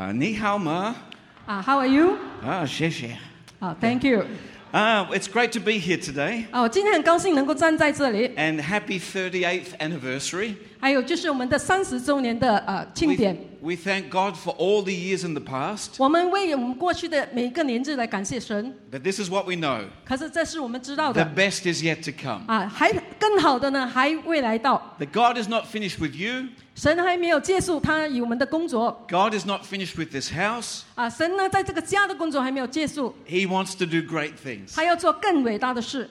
啊，你好吗？啊，How are you？啊，谢谢。好，Thank you。Uh, it's great to be here today. 啊，我今天很高兴能够站在这里。 And happy 38th anniversary. 还有就是我们的三十周年的呃庆典，We, we thank God for all the years in the past. 我们为我们过去的每一个年日来感谢神。But this is what we know 可是这是我们知道的 the best is yet to come. 啊，还更好的呢，还未来到。That God is not finished with you, 神还没有结束他与我们的工作 God is not finished with this house. 啊，神呢在这个家的工作还没有结束，He wants to do great things. 他要做更伟大的事。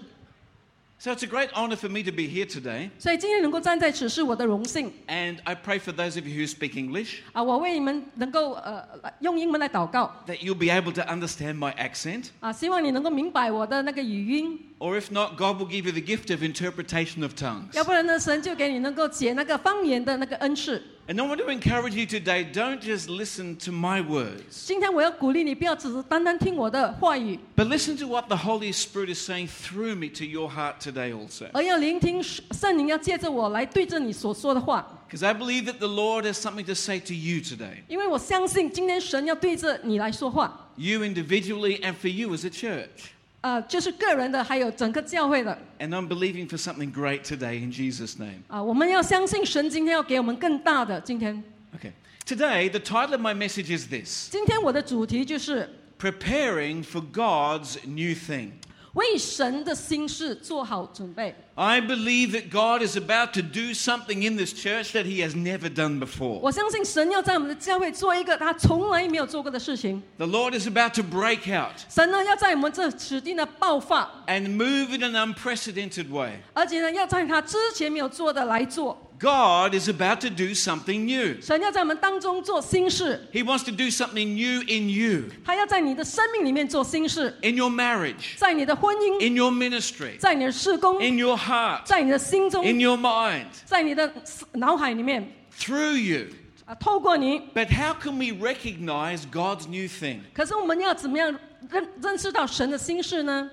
So it's a great honor for me to be here today. 所以今天能够站在此是我的荣幸 And I pray for those of you who speak English 啊！我为你们能够呃来用英文来祷告 that you'll be able to understand my accent. 啊，希望你能够明白我的那个语音。 Or if not, God will give you the gift of interpretation of tongues. 要不然呢，神就给你能够解那个方言的那个恩赐。 And I want to encourage you today don't just listen to my words, 今天我要鼓励你，不要只是单单听我的话语， but listen to what the Holy Spirit is saying through me to your heart today also. 而要聆听圣灵要借着我来对着你所说的话。 Because I believe that the Lord has something to say to you today, 因为我相信今天神要对着你来说话， you individually and for you as a church. 呃，就是个人的，还有整个教会的 And I'm believing for something great today in Jesus' name. 啊，我们要相信神今天要给我们更大的。今天， Okay. Today, the title of my message is this 今天我的主题就是。 Preparing for God's new thing. 为神的心事做好准备。I believe that God is about to do something in this church that He has never done before. 我相信神要在我们的教会做一个他从来没有做过的事情。The Lord is about to break out 神呢要在我们这指定的爆发，and move in an unprecedented way. 而且呢要在他之前没有做的来做。God is about to do something new. 神要在我们当中做新事， He wants to do something new in you, 他要在你的生命里面做新事， in your marriage, 在你的婚姻， in your ministry, 在你的事工， in your heart, 在你的心中， in your mind, 在你的脑海里面 through you. 啊，透过你。 But how can we recognize God's new thing? 可是我们要怎么样认认识到神的心事呢？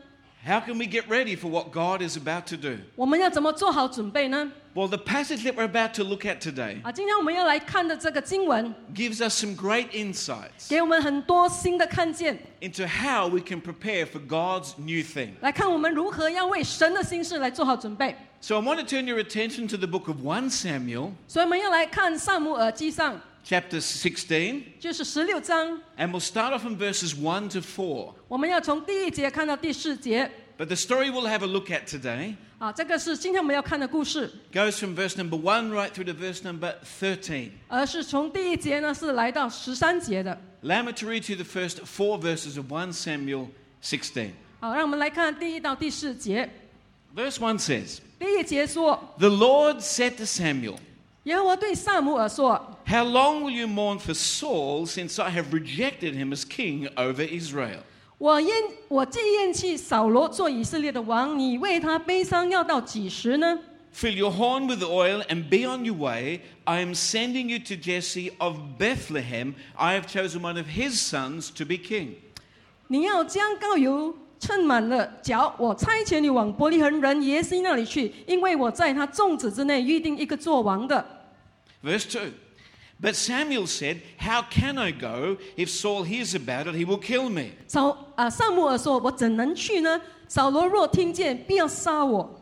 How can we get ready for what God is about to do? 我们要怎么做好准备呢？ Well, the passage that we're about to look at today 啊，今天我们要来看的这个经文， gives us some great insights 给我们很多新的看见， into how we can prepare for God's new thing. 来看我们如何要为神的心事来做好准备。 So I want to turn your attention to the book of 1 Samuel, 所以我们要来看萨姆耳记上， chapter 16, 就是十六章， and we'll start off in verses 1 to 4. 我们要从第一节看到第四节。 But the story we'll have a look at today 啊，这个是今天我们要看的故事， goes from verse number 1 right through to verse number 13. 而是从第一节呢是来到十三节的。 Allow me to read to you the first four verses of 1 Samuel 16. 好，让我们来看第一到第四节。 Verse 1 says, 第一节说 The Lord said to Samuel,：“ 耶和华对萨姆尔说， How long will you mourn for Saul since I have rejected him as king over Israel? 我厌我既厌弃扫罗做以色列的王，你为他悲伤要到几时呢？ Fill your horn with oil and be on your way. I am sending you to Jesse of Bethlehem. I have chosen one of his sons to be king. 你要将膏油称满了脚，我差遣你往伯利恒人耶西那里去，因为我在他众子之内预定一个做王的。 Verse 2. But Samuel said, How can I go? If Saul hears about it, he will kill me. 扫啊，萨姆尔说：“我怎能去呢？扫罗若听见，必要杀我。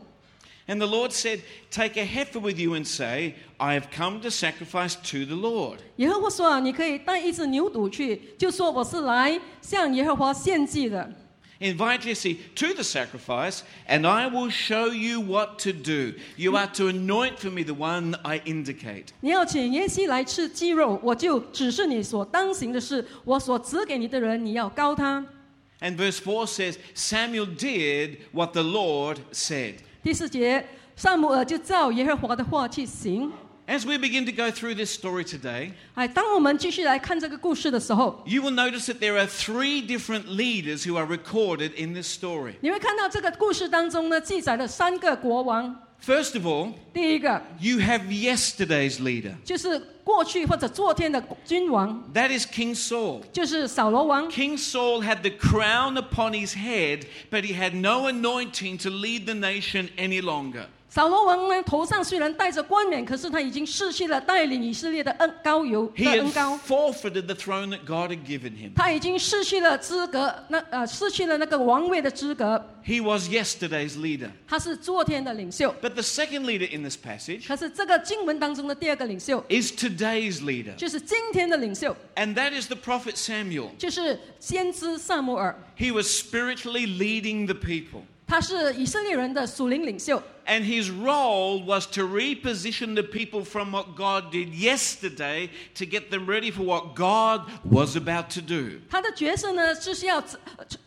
And the Lord said, Take a heifer with you and say, I have come to sacrifice to the Lord. ”耶和华说：“啊，你可以带一只牛犊去，就说我是来向耶和华献祭的。 Invite Jesse to the sacrifice, and I will show you what to do. You are to anoint for me the one I indicate. 你要请耶西来吃鸡肉，我就指示你所当行的事。我所指给你的人，你要高他。 And verse 4 says, Samuel did what the Lord said. 第四节，萨姆尔就照耶和华的话去行。 As we begin to go through this story today, 哎，当我们继续来看这个故事的时候， you will notice that there are three different leaders who are recorded in this story. 你会看到这个故事当中呢，记载了三个国王。 First of all, 第一个 you have yesterday's leader. 就是过去或者昨天的君王， That is King Saul. 就是扫罗王。 King Saul had the crown upon his head, but he had no anointing to lead the nation any longer. 扫罗王呢，头上虽然戴着冠冕，可是他已经失去了带领以色列的恩高油 He 的 had 恩高， forfeited the throne that God had given him. 他已经失去了资格，那呃失去了那个王位的资格。 He was yesterday's leader. 他是昨天的领袖， But the second leader in this passage 可是这个经文当中的第二个领袖 is today's leader, 就是今天的领袖， and that is the prophet Samuel. 就是先知萨姆尔， He was spiritually leading the people. 他是以色列人的属灵领袖。 And his role was to reposition the people from what God did yesterday to get them ready for what God was about to do. 他的角色呢，就是要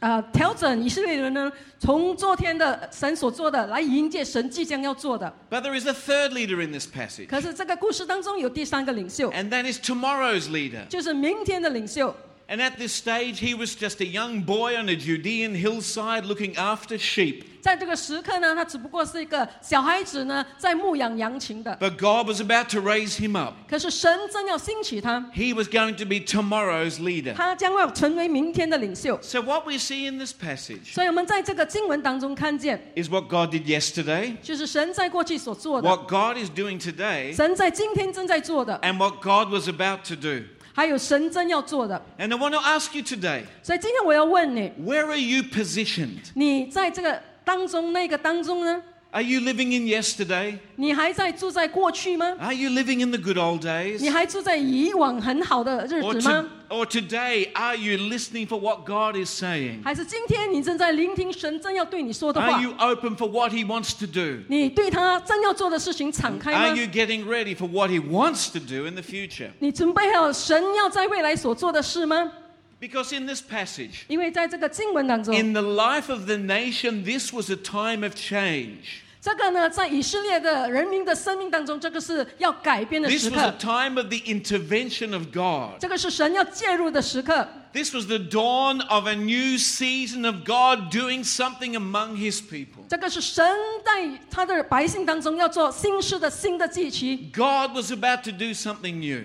呃调整以色列人呢，从昨天的神所做的来迎接神即将要做的。 But there is a third leader in this passage, 可是这个故事当中有第三个领袖， and that is tomorrow's leader. 就是明天的领袖。 And at this stage, he was just a young boy on a Judean hillside looking after sheep. 在这个时刻呢，他只不过是一个小孩子呢，在牧养羊群的。 But God was about to raise him up. 可是神正要兴起他， He was going to be tomorrow's leader. 他将要成为明天的领袖。 So, what we see in this passage 所以我们在这个经文当中看见， is what God did yesterday, 就是神在过去所做的， what God is doing today, 神在今天正在做的， and what God was about to do. 还有神真要做的。And I want to ask you today 所以今天我要问你，where are you positioned? 你在这个当中那个当中呢？Are you living in yesterday? 你还在住在过去吗？ Are you living in the good old 你 days? 还住在以往很好的日 Or, 子吗 to,？or today, are you listening for what God is saying? 还是今天你正在聆听神正要对你说的话 Are？you open for what He wants to do? 你对他正要做的事情敞开 Are 吗 you？getting ready for what He wants to do in the future? 你准备好神要在未来所做的事吗？ Because in this passage, 因为在这个经文当中， in the life of the nation, this was a time of change. 这个呢，在以色列的人民的生命当中，这个是要改变的 This 时 was a 刻， time of the intervention of God. 这个是神要介入的时刻。 This was the dawn of a new season of God doing something among His people. 这个是神在他的百姓当中要做新事的新的季期， God was about to do something new.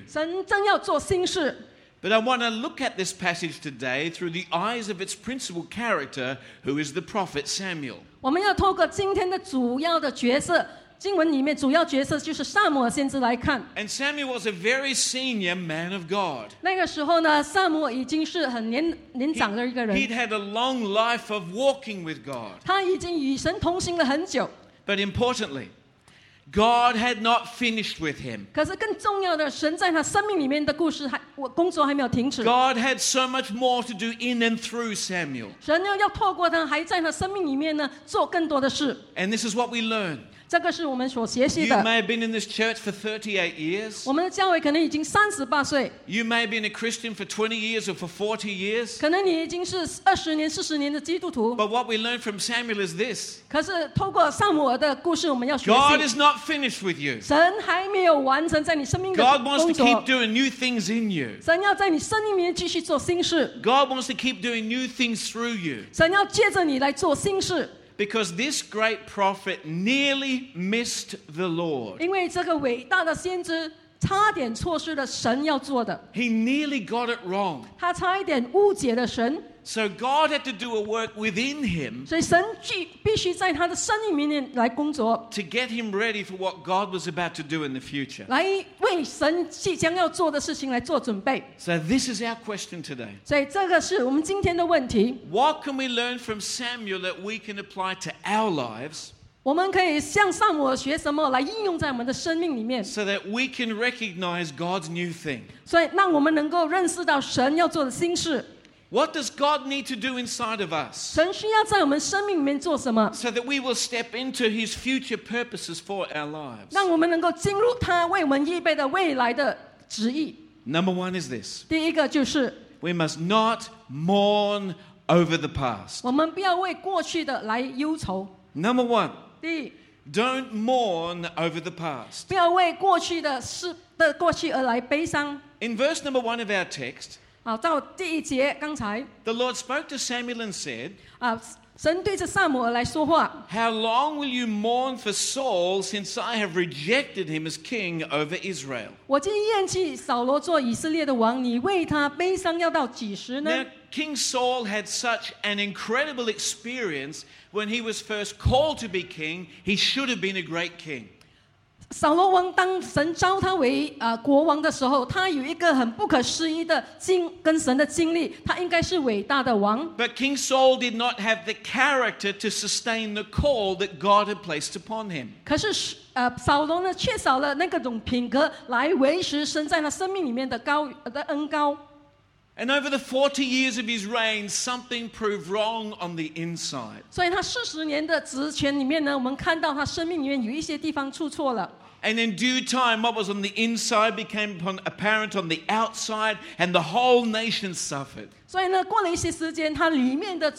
神正要做新事。 But I want to look at this passage today through the eyes of its principal character, who is the prophet Samuel. 我们要透过今天的主要的角色，经文里面主要角色就是萨姆尔先知来看。 And Samuel was a very senior man of God. 那个时候呢，萨姆尔已经是很年年长的一个 He'd 人， had a long life of walking with God. 他已经与神同行了很久。 But importantly, God had not finished with him. 可是更重要的，神在他生命里面的故事还我工作还没有停止。God had so much more to do in and through Samuel. 神要要透过他，还在他生命里面呢做更多的事。And this is what we learn. 这个是我们所学习 You 的。 may have been in this church for 38 years. 我们的教会可能已经三十八岁， You may have been a Christian for 20 years or for 40 years. 可能你已经是二十年、四十年的基督徒。 But what we learn from Samuel is this 可是透过萨姆尔的故事，我们要学 God 习， is not finished with you. 神还没有完成在你生命的 God wants 工 to keep 作。 doing new things in you. 神要在你生命里面继续做新事， God wants to keep doing new things through you. 神要借着你来做新事， Because this great prophet nearly missed the Lord. 因为这个伟大的先知差点错失了神要做的， He nearly got it wrong. 他差一点误解了神， So God had to do a work within him 所以神必必须在他的生命里面来工作， to get him ready for what God was about to do in the future. 来为神即将要做的事情来做准备。 So this is our question today. 所以这个是我们今天的问题。 What can we learn from Samuel that we can apply to our lives 我们可以向萨姆尔学什么来应用在我们的生命里面， so that we can recognize God's new thing? 所以让我们能够认识到神要做的新事。 What does God need to do inside of us 神需要在我们生命里面做什么， so that we will step into his future purposes for our lives? 让我们能够进入他为我们预备的未来的旨意。 Number one is this 第一个就是， we must not mourn over the past. 我们不要为过去的来忧愁。 Number one, 第一， don't mourn over the past. 不要为过去的事的过去而来悲伤。 In verse number one of our text, 好，到第一节，刚才 the Lord spoke to Samuel and said, 啊，神对着萨姆尔来说话。 How long will you mourn for Saul since I have rejected him as king over Israel? 我既厌弃扫罗做以色列的王，你为他悲伤要到几时呢 Now,？ King Saul had such an incredible experience when he was first called to be king. He should have been a great king. 扫罗王当神召他为啊、呃国王的时候，他有一个很不可思议的经跟神的经历，他应该是伟大的王。But King Saul did not have the character to sustain the call that God had placed upon him. 可是呃，扫罗呢缺少了那个种品格来维持神在他生命里面的高呃的恩高。And over the 40 years of his reign, something proved wrong on the inside. 所以他四十年的职权里面呢，我们看到他生命里面有一些地方出错了。 And in due time, what was on the inside became upon- apparent on the outside, and the whole nation suffered. 所以呢，过了一些时间，它里面的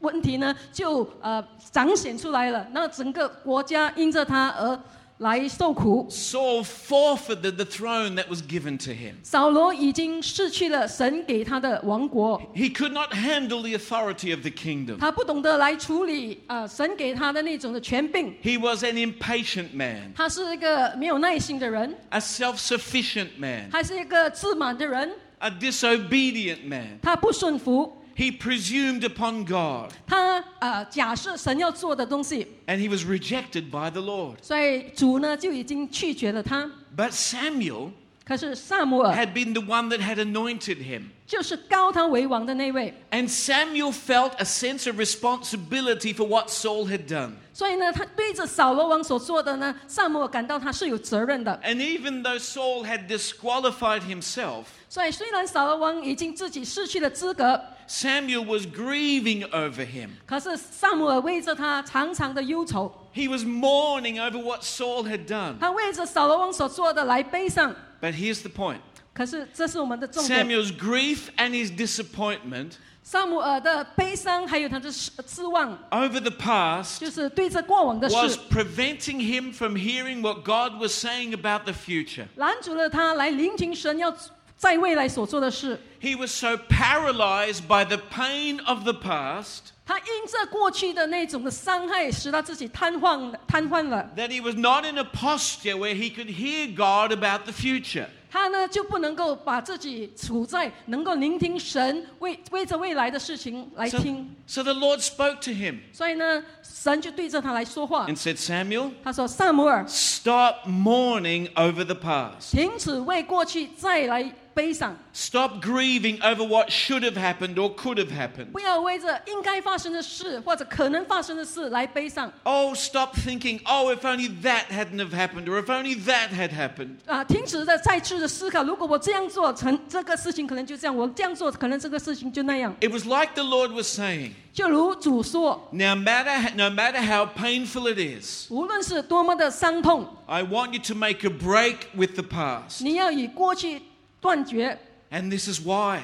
问题呢就呃彰显出来了。那整个国家因着他而 来受苦。 Saul forfeited the throne that was given to him. 扫罗已经失去了神给他的王国， He could not handle the authority of the kingdom. 他不懂得来处理呃神给他的那种的权柄。 He was an impatient man, 他是一个没有耐心的人， a self sufficient man, 还是一个自满的人。 a disobedient man. 他不顺服， He presumed upon God, 他呃假设神要做的东西， and he was rejected by the Lord. 所以主呢就已经拒绝了他。 But Samuel 可是萨姆尔 had been the one that had anointed him. 就是高他为王的那位， And Samuel felt a sense of responsibility for what Saul had done. 所以呢，他对着扫罗王所做的呢，萨姆尔感到他是有责任的。 And even though Saul had disqualified himself, 所以虽然扫罗王已经自己失去了资格， Samuel was grieving over him. 可是萨姆尔为着他常常的忧愁， He was mourning over what Saul had done. 他为着扫罗王所做的来悲伤。 But here's the point 可是这是我们的重点。 Samuel's grief and his disappointment 萨姆尔的悲伤，还有他的失失望， over the past 就是对着过往的 was 事， preventing him from hearing what God was saying about the future. 拦阻了他来聆听神要 在未来所做的事。 He was so paralyzed by the pain of the past 他因这过去的那种的伤害，使他自己瘫痪瘫痪了。 that he was not in a posture where he could hear God about the future. 他呢就不能够把自己处在能够聆听神为为着未来的事情来 So, 听， so the Lord spoke to him 所以呢，神就对着他来说话 and。said, Samuel, 他说：“萨姆尔， stop mourning over the past. 停止为过去再来 悲伤， Stop grieving over what should have happened or could have happened. 不要为着应该发生的事或者可能发生的事来悲伤 Oh, stop thinking, oh, if only that hadn't have happened or if only that had happened. 啊！停止的再次的思考，如果我这样做，成这个事情可能就这样；我这样做，可能这个事情就那样。 It was like the Lord was saying, 就如主说， no matter, no matter how painful it is, 无论是多么的伤痛， I want you to make a break with the past. 你要与过去 断绝， And this is why.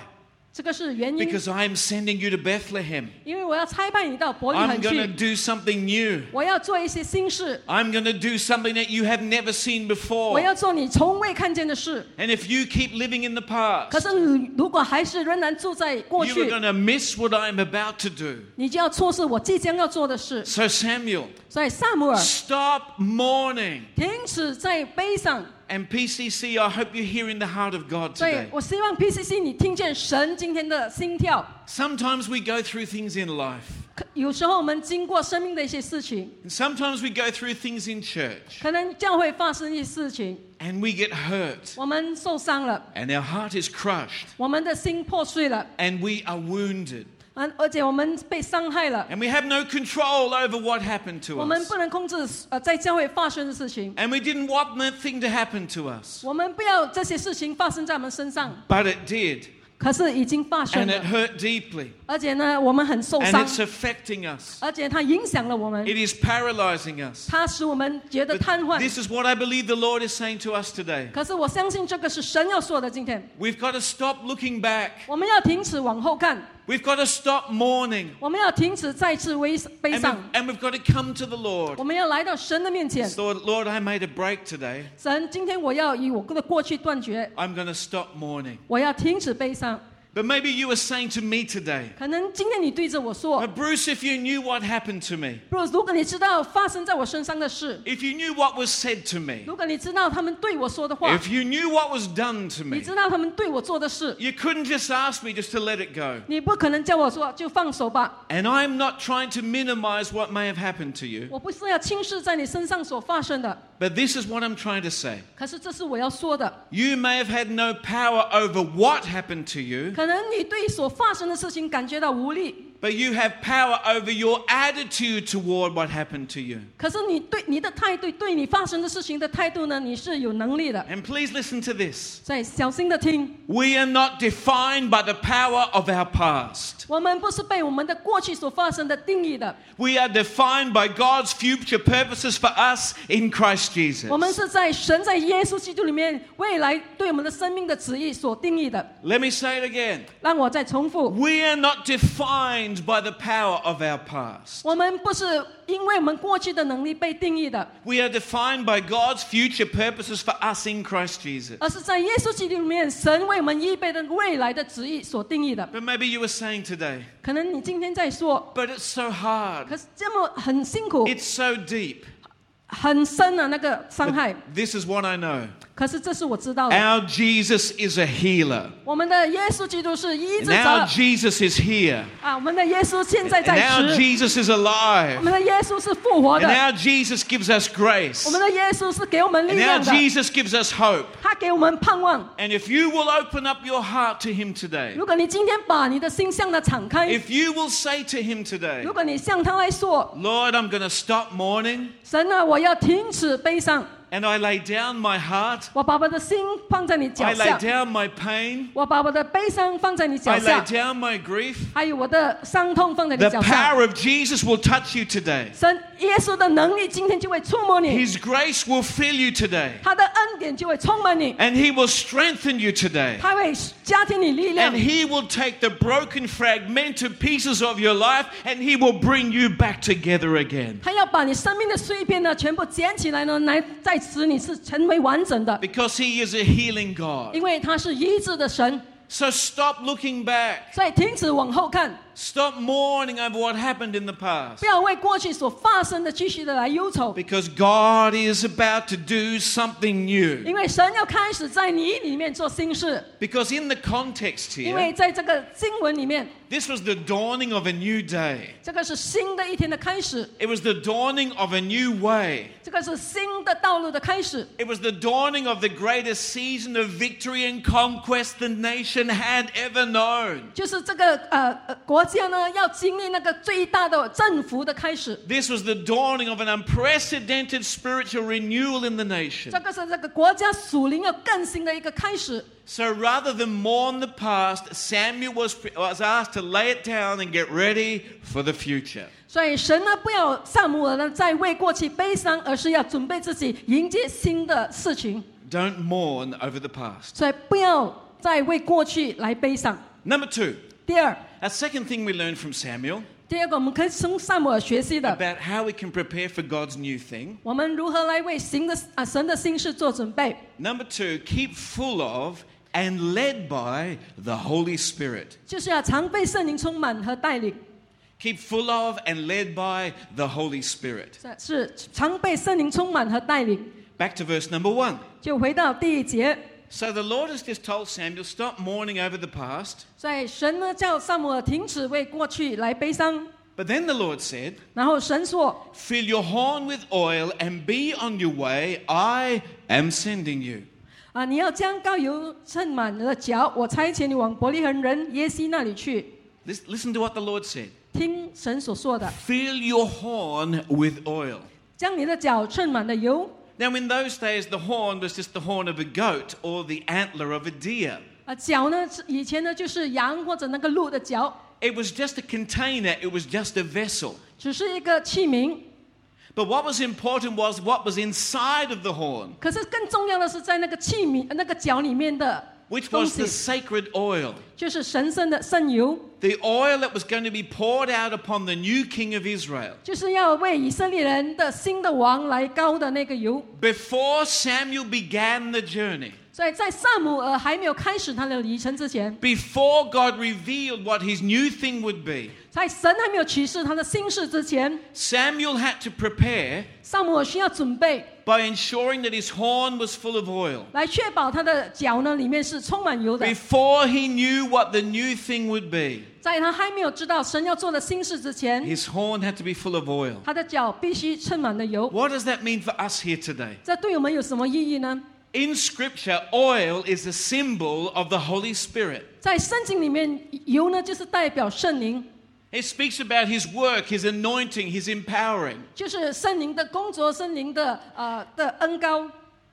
这个是原因。 Because I am sending you to Bethlehem. 因为我要差派你到伯利 I'm 恒 going to 去， do something new. 我要做一些新事， I'm going to do something that you have never seen 我 before. 要做你从未看见的事。 And if you keep living in the 可 past, 是你如果还是仍然住在过 you are 去， going to miss what I'm about to do. 你就要错失我即将要做的事。 So, Samuel, 所以萨姆尔， stop mourning. 停止在悲伤。 And PCC, I hope you're hearing the heart of God 所以 today. 我希望 PCC 你听见神今天的心跳。 Sometimes we go through things in life, 可有时候我们经过生命的一些事情， and sometimes we go through things in church, 可能教会发生一些事情， and we get hurt, 我们受伤了， and our heart is crushed, 我们的心破碎了， and we are wounded, 嗯， 而且我们被伤害了， and we have no control over what happened to 我们 us. 不能控制呃在教会发生的事情， And we didn't want that thing to happen to us. 我们不要这些事情发生在我们身上， But it did. 可是已经发生 And it 了， hurt deeply. 而且呢，我们很受 And 伤， it's affecting us. 而且它影响了我们， It is paralyzing us. 它使我们觉得 But 瘫痪。 this is what I believe the Lord is saying to us today. 可是我相信这个是神要说的。今天 We've got to stop looking back. 我们要停止往后看， We've got to stop mourning. 我们要停止再次悲悲 And 伤 we've,，and we've got to come to the Lord. 我们要来到神的面前。Lord, Lord, I made a break today. 神，今天我要与我的过去断绝，I'm going to stop mourning. 我要停止悲伤。But maybe you are saying to me today, 可能今天你对着我说 "Uh, Bruce, if you knew what happened to me, ，Bruce，如果你知道发生在我身上的事， if you knew what was said to me, 如果你知道他们对我说的话， if you knew what was done to 你 me, 知道他们对我做的事， you couldn't just ask me just to let it go. 你不可能叫我说就放手吧。 And I'm not trying to minimize what may have happened to you, 我不是要轻视在你身上所发生的， but this is what I'm trying to say. You may have had no power over what happened to you. 可能你对所发生的事情感觉到无力， but you have power over your attitude toward what happened to you. 可是你对你的态度，对你发生的事情的态度呢，你是有能力的。 And please listen to this. 所以小心的听， We are not defined by the power of our past. 我们不是被我们的过去所发生的定义的， We are defined by God's future purposes for us in Christ Jesus. 我们是在神在耶稣基督里面未来对我们的生命的旨意所定义的。 Let me say it again. 让我再重复， We are not defined by the power of our past. 我们不是因为我们过去的能力被定义的， We are defined by God's future purposes for us in Christ Jesus. 而是在耶稣基督里面神为我们预备的未来的旨意所定义的。 But maybe you were saying today, 可能你今天在说， but it's so hard. 可是这么很辛苦， It's so deep. 很深啊，那个伤害。 This is what I know. 可是这是我知道的， Our Jesus is a healer. 我们的耶稣基督是医 And 治 our 者 Jesus is here. 啊，我们的耶稣现在 And 在 our 此， Jesus is 我 alive. 们的耶稣是复活 And 的， our Jesus gives us grace. 我们的耶稣是给我们力 And 量 our 的， Jesus gives us hope. 他给我们盼望。 And if you will open up your heart to Him today, 如果你今天把你的心向他敞开， if you will say to Him today, 如果你向他来说， Lord, I'm going to stop mourning 神啊，我要停止悲伤， and I lay down my heart, 我把我的心放在你脚 I lay 下， down my pain, 我把我的悲伤放在你脚 I lay 下， down my grief. 还有我的伤痛放在你 The 脚下。 power of Jesus will touch you today. 神耶稣的能力今天就会触摸你， His grace will fill you today. 他的恩典就会充满你， And He will strengthen you today. 他会加添你力量 And。He will take the broken, fragmented pieces of your life and He will bring you back together again. 他要把你生命的碎片呢，全部捡起来呢，来 在使你是成为完整的， Because He is a healing God. 因为他是医治的神。 So stop looking back. 所以停止往后看， Stop mourning over what happened in the past. 不要为过去所发生的继续的来忧愁， Because God is about to do something new. 因为神要开始在你里面做新事。 Because in the context 因为 here, 在这个经文里面， this was the dawning of a new day. 这个是新的一天的开始， It was the dawning of a new way. 这个是新的道路的开始， It was the dawning of the greatest season of victory and conquest the nation had ever known. 就是这个呃呃国 家呢要经历那个最大的征服的开始。 This was the dawning of an unprecedented spiritual renewal in the nation. 这个是这个国家属灵要更新的一个开始。 So rather than mourn the past, Samuel was, was asked to lay it down and get ready for the future. 所以神呢，不要萨姆尔呢再为过去悲伤，而是要准备自己迎接新的事情。 Don't mourn over the past. 所以不要再为过去来悲伤。 Number two, 第二， a second thing we learned from Samuel 第二个我们可以从萨姆尔学习的， about how we can prepare for God's new thing. 我们如何来为新的啊神的新事做准备。 Number two, keep full of and led by the Holy Spirit. 就是要常被圣灵充满和带领， Keep full of and led by the Holy Spirit. 是是常被圣灵充满和带领。 Back to verse number one. 就回到第一节， So the Lord has just told Samuel, stop mourning over the past. 所以神呢叫萨姆尔停止为过去来悲伤， But then the Lord said, 然后神说 Fill your horn with oil and be on your way. I am sending you. 啊，你要将膏油盛满了脚，我差遣你往伯利恒人耶西那里去。 Lis- Listen to what the Lord said. 听神所说的， Fill your horn with oil. 将你的脚盛满了油。 Now, in those days, the horn was just the horn of a goat or the antler of a deer. 啊，脚呢是以前呢就是羊或者那个鹿的脚， It was just a container, it was just a vessel. 只是一个器皿。 But what was important was what was inside of the horn, 可是更重要的是在那个器皿、那个脚里面的 which 东 was the 西， sacred oil. 就是神圣的圣油， The oil that was going to be poured out upon the new king of Israel. 就是要为以色列人的新的王来膏的那个油。 Before Samuel began the journey, 所以在萨姆尔还没有开始他的旅程之前， before God revealed what his new thing would be, 在神还没有启示他的心事之前， Samuel had to prepare 萨姆尔需要准备 by ensuring that his horn was full of oil. 来确保他的脚呢里面是充满油的。 Before he knew what the new thing would be, 在他还没有知道神要做的心事之前， his horn had to be full of oil. 他的脚必须充满了油。 What does that mean for us here today? 这对我们有什么意义呢？ In Scripture, oil is a symbol of the Holy Spirit. 在圣经里面，油呢就是代表圣灵， It speaks about his work, his anointing, his empowering. 就是圣灵的工作，圣灵的呃的恩高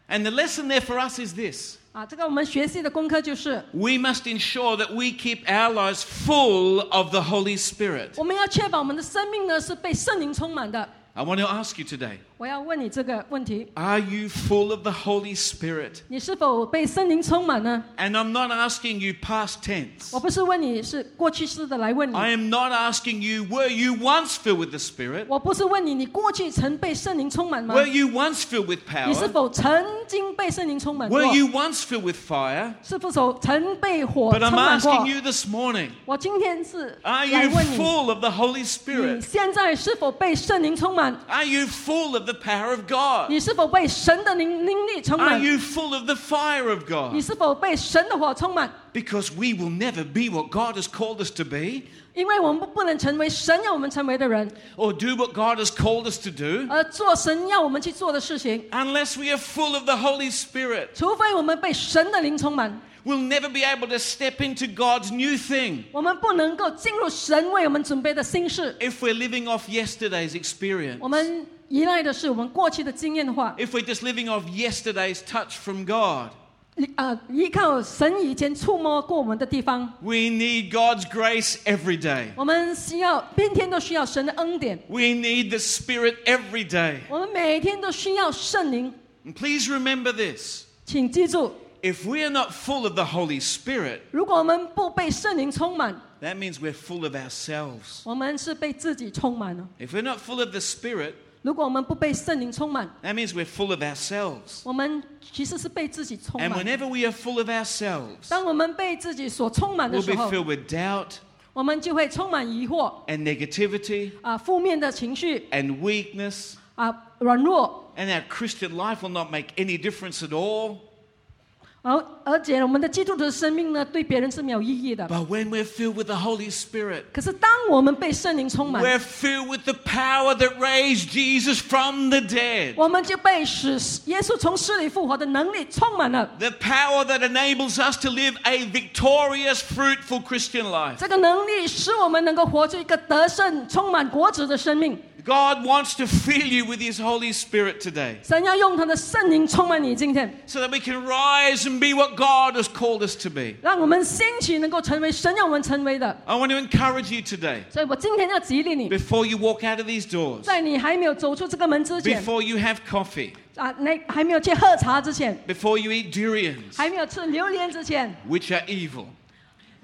And the lesson there for us is this 啊。这个我们学习的功课就是， we must ensure that we keep our lives full of the Holy Spirit. 我们要确保我们的生命呢是被圣灵充满的。 I want to ask you today 我要问你这个问题： are you full of the Holy Spirit? 你是否被圣灵充满呢？ And I'm not asking you past tense. 我不是问你是过去式的来问你， I am not asking you, were you once filled with the Spirit? 我不是问你你过去曾被圣灵充满吗？ Were you once filled with 你是 power? 否曾经被圣灵充满过 Were？you once filled with fire? 是否曾被火 But 充 I'm 满过 asking？you this morning, 我今天是 are 来 you 问你， full of the Holy 你 Spirit? 现在是否被圣灵充满？ Are you full of the power of God? 你是否被神的灵灵力充 Are 满？ you full of the fire of 你 God? 是否被神的火充满？ Because we will never be what God has called us to be 因为我们不不能成为神要我们成为的人， or do what God has called us to do 而做神要我们去做的事情， unless we are full of the Holy Spirit. 除非我们被神的灵充满， We'll never be able to step into God's new thing 我们不能够进入神为我们准备的心事。 if we're living off yesterday's experience. 我们 依赖的是我们过去的经验的话， If we're just living off yesterday's touch from God. 呃，依靠神以前触摸过我们的地方， We need God's grace every day. 我们需要天天都需要神的恩典， We need the Spirit every day. 我们每天都需要圣灵。 And please remember this 请记住， if we are not full of the Holy Spirit, 如果我们不被圣灵充满， that means we're full of ourselves. 我们是被自己充满了。 If we're not full of the Spirit, 如果我们不被圣灵充满， that means we're full of ourselves. 我们其实是被自己充 And 满。 whenever we are full of ourselves, 当我们被自己所充满的 we'll 时 be 候， filled with doubt 我们就会充满疑惑 and negativity 啊、负面的情绪 and weakness, 啊、软弱， and our Christian life will not make any difference at all. 而而且我们的基督徒的生命呢，对别人是没有意义的。 But when we're filled with the Holy Spirit, 可是当我们被圣灵充满， we're filled with the power that raised Jesus from the dead. 我们就被使耶稣从死里复活的能力充满了。 The power that enables us to live a victorious, fruitful Christian life. 这个能力使我们能够活出一个得胜、充满果子的生命。 God wants to fill you with His Holy Spirit today 神要用他的圣灵充满你今天， so that we can rise and be what God has called us to be. 让我们兴起能够成为神要我们成为的。 I want to encourage you today, 所以我今天要激励你， before you walk out of these doors, 在你还没有走出这个门之前， before you have coffee, 啊，那还没有去喝茶之前， before you eat durians, 还没有吃榴莲之前， which are evil.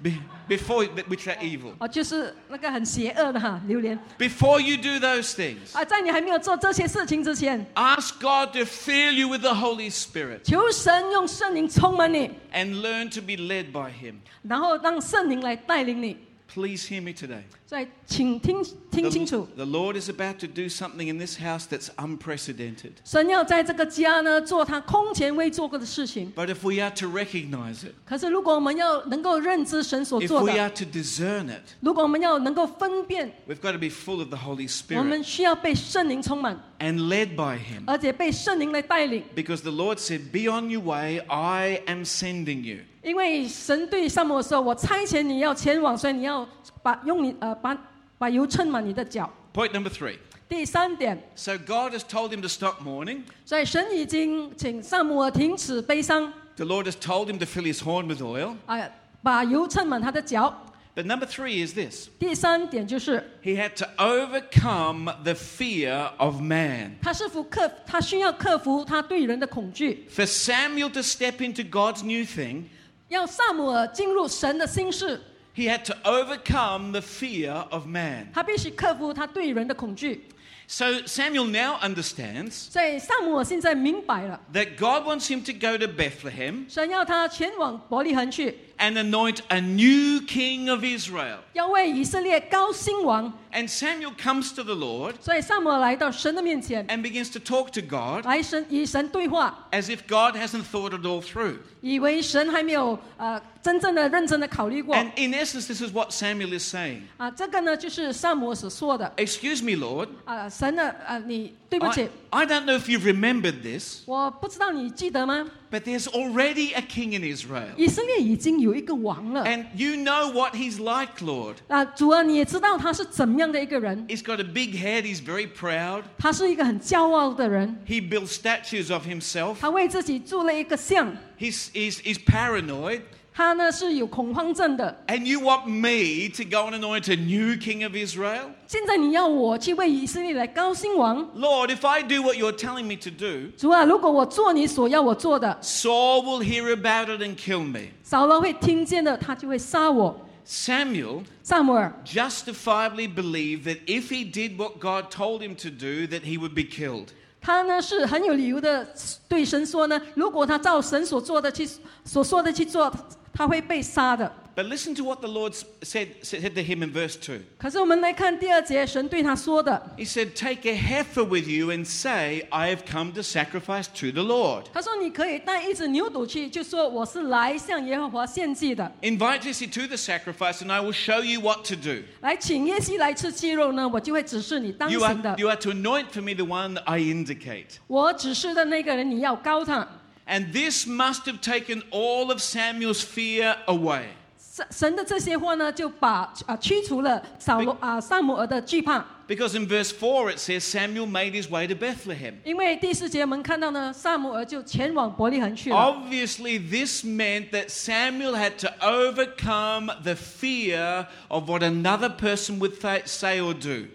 Be- before which are evil. 啊，就是那个很邪恶的哈榴莲 Before you do those things, 啊，在你还没有做这些事情之前， ask God to fill you with the Holy Spirit 求神用圣灵充满你， and learn to be led by Him. 然后让圣灵来带领你。 Please hear me today. 所以，请听听清 The, 楚， the Lord is about to do something in this house that's unprecedented. 神要在这个家呢做他空前未做过的事情。 But if we are to recognize it, 可是，如果我们要能够认知神所 if 做 we 的， are to discern it, 如果我们要能够分辨， we've got to be full of the Holy 我们 Spirit 需要被圣灵充满， and led by Him. 而且被圣灵来带领。 Because the Lord said, Be on your way, I am sending you. 因为神对萨摩尔说：“我差遣你要前往，所以你要把用你呃把把油称满你的脚。 Point number three. ”第三点， So God has told him to stop mourning. 所以神已经请萨摩尔停止悲伤， The Lord has told him to fill his horn with oil. 啊、把油称满他的脚。 But number three is this 第三点就是， he had to overcome the fear of man. 他是否克他需要克服他对人的恐惧， For Samuel to step into God's new thing, 要萨姆尔进入神的心事， he had to overcome the fear of man. 他必须克服他对人的恐惧。 So Samuel now understands 所以萨姆尔现在明白了， that God wants him to go to Bethlehem 神要他前往伯利恒去， and anoint a new king of Israel. 要为以色列高兴王。 And Samuel comes to the Lord 所以萨姆尔来到神的面前， and begins to talk to God 来神与神对话， as if God hasn't thought it all through. 以为神还没有呃真正的认真的考虑过 And in essence, this is what Samuel is saying. 啊。这个呢就是萨姆尔所说的 Excuse me, Lord. 啊，神呢啊，你对不起 I,，I don't know if you've remembered this, 我不知道你记得吗？ but there's already a king in Israel. 以色列已经有一个王了 And you know what he's like, Lord. 啊，主啊，你也知道他是怎么样的一个人， He's got a big head, he's very proud. 他是一个很骄傲的人， He builds statues of himself. 他为自己筑了一个像， He's, he's, he's paranoid. 他呢是有恐慌症的。 And you want me to go and anoint a new king of Israel? 现在你要我去为以色列来高兴王， Lord, if I do what you're telling me to do, 主啊，如果我做你所要我做的， Saul will hear about it and kill me. 扫罗会听见的，他就会杀我。 Samuel 萨姆尔 justifiably believed that if he did what God told him to do, that he would be killed. 他呢是很有理由的对神说呢，如果他照神所做的去所说的去做， 他会被杀的。 But listen to what the Lord s- said, said to him in verse 2. 可是我们来看第二节，神对他说的， He said, Take a heifer with you and say, I have come to sacrifice to the Lord. 他说你可以带一只牛犊去，就说我是来向耶和华献祭的， Invite Jesse to the sacrifice, and I will show you what to do. 来请耶西来吃鸡肉呢，我就会指示你当 You 行的 are,。you are to anoint for me the one that I indicate. 我指示的那个人，你要高他。 And this must have taken all of Samuel's fear away. 神神的这些话呢，就把啊驱除了扫罗啊萨姆尔的惧怕。 Because in verse 4 it says Samuel made his way to Bethlehem. 因为第四节我们看到呢，萨姆尔就前往伯利恒去了。 Obviously, this meant that Samuel had to overcome the fear of what another person would th- say or do.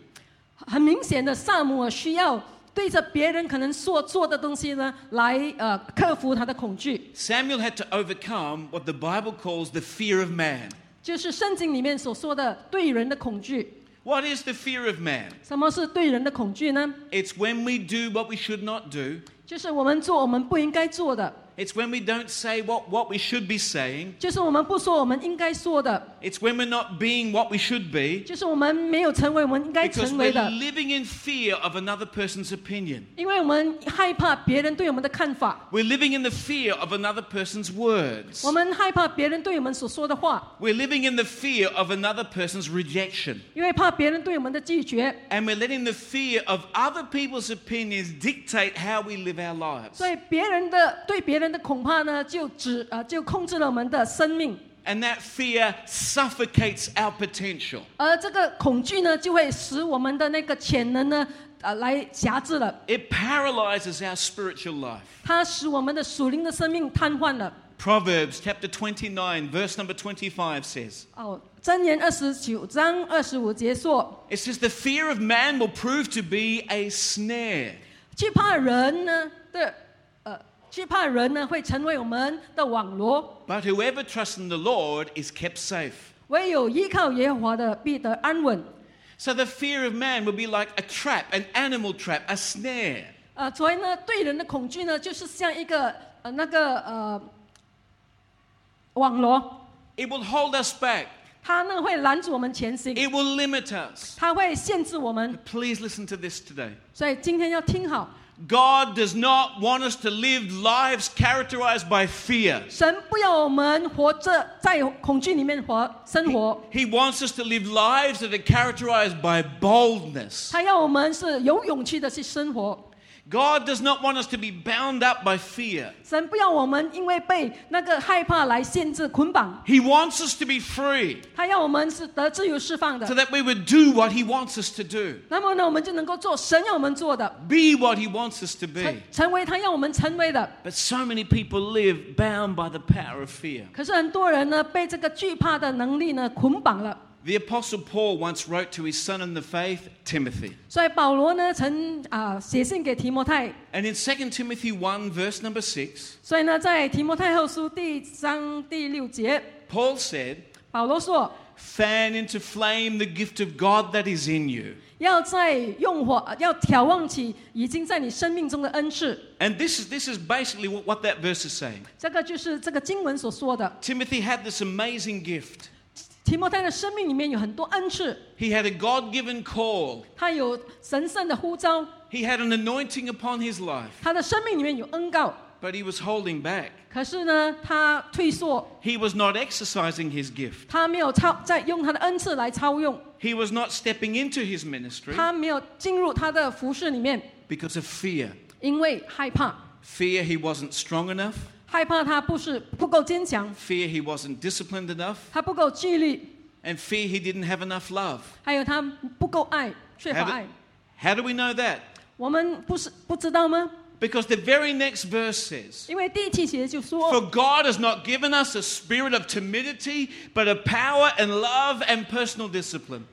很明显的，萨姆尔需要 对着别人可能所做的东西呢，来呃克服他的恐惧，Samuel had to overcome what the Bible calls the fear of man. 就是圣经里面所说的对人的恐惧。What is the fear of man? 什么是对人的恐惧呢？It's when we do what we should not do. 就是我们做我们不应该做的，It's when we don't say what, what we should be saying. 就是我们不说我们应该说的， It's when we're not being what we should be 就是我们没有成为我们应该 because 成 we're 为的， living in fear of another person's opinion. 因为我们害怕别人对我们的看法， We're living in the fear of another person's words. 我们害怕别人对我们所说的话， We're living in the fear of another person's rejection. 因为怕别人对我们的拒绝， And we're letting the fear of other people's opinions dictate how we live our lives. 所以别人的对别人 的恐怕呢，就只呃就控制了我们的生命， And that fear suffocates our potential. 而这个恐惧呢，就会使我们的那个潜能呢，呃，来辖制了， It paralyzes our spiritual life. 它使我们的属灵的生命瘫痪了。 Proverbs chapter 29, verse number 25 says, 哦，箴言二十九章二十五节说， It says, The fear of man will prove to be a snare. 惧怕人呢的，呃， 惧怕人呢会成为我们的网罗， But whoever trusts in the Lord is kept safe. 唯有依靠耶和华的必得安稳。 So the fear of man will be like a trap, an animal trap, a snare. 呃，所以呢，对人的恐惧呢，就是像一个呃那个呃网罗， It will hold us back. 它呢会拦住我们前行， It will limit us. 它会限制我们。 Please listen to this today. 所以今天要听好， God does not want us to live lives characterized by fear. 神不要我们活着在恐惧里面活生活， He wants us to live lives that are characterized by boldness. 他要我们是有勇气的去生活。 God does not want us to be bound up by fear. 神不要我们因为被那个害怕来限制捆绑， He wants us to be free 他要我们是得自由释放 so 的。 that we would do what He wants us to do, 那么呢，我们就能够做神要我们做的， be what He wants us to 成 be. 成为他要我们成为的。 But so many people live bound by the power of fear. 可是很多人呢，被这个惧怕的能力呢捆绑了。 The Apostle Paul once wrote to his son in the faith, Timothy. 所以保罗呢，曾啊写信给提摩太。 And in 2 Timothy 1, verse number 6, 所以呢，在提摩太后书第一章第六节， Paul said, 保罗说 fan into flame the gift of God that is in you. 要在用火，要眺望起已经在你生命中的恩赐。 And this is, this is basically what, what that verse is saying. 这个就是这个经文所说的。 Timothy had this amazing gift. 提摩太的生命里面有很多恩赐， He had a God given call, 他有神圣的呼召， he had an anointing upon his life, 他的生命里面有恩告。 but he was holding back. 可是呢，他退缩， He was not exercising his gift. 他没有超在用他的恩赐来超用， He was not stepping into his ministry 他没有进入他的服饰里面， because of fear. 因为害怕， Fear he wasn't strong enough, 害怕他不是不够坚强， fear he wasn't disciplined enough, 他不够纪律， and fear he didn't have enough love. 还有他不够爱，缺乏 How do, 爱。 how do we know that? 我们不是不知道吗？ Because the very next verse says, 因为第七节就 For 说， God has not given us a spirit of timidity, but of power and love and personal discipline.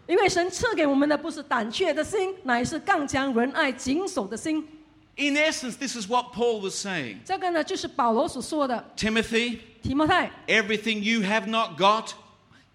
因为神赐给我们的不是胆怯的心，乃是刚强仁爱谨守的心。 In essence, this is what Paul was saying. 这个呢，就是保罗所说的。 Timothy, 提摩太， everything you have not got,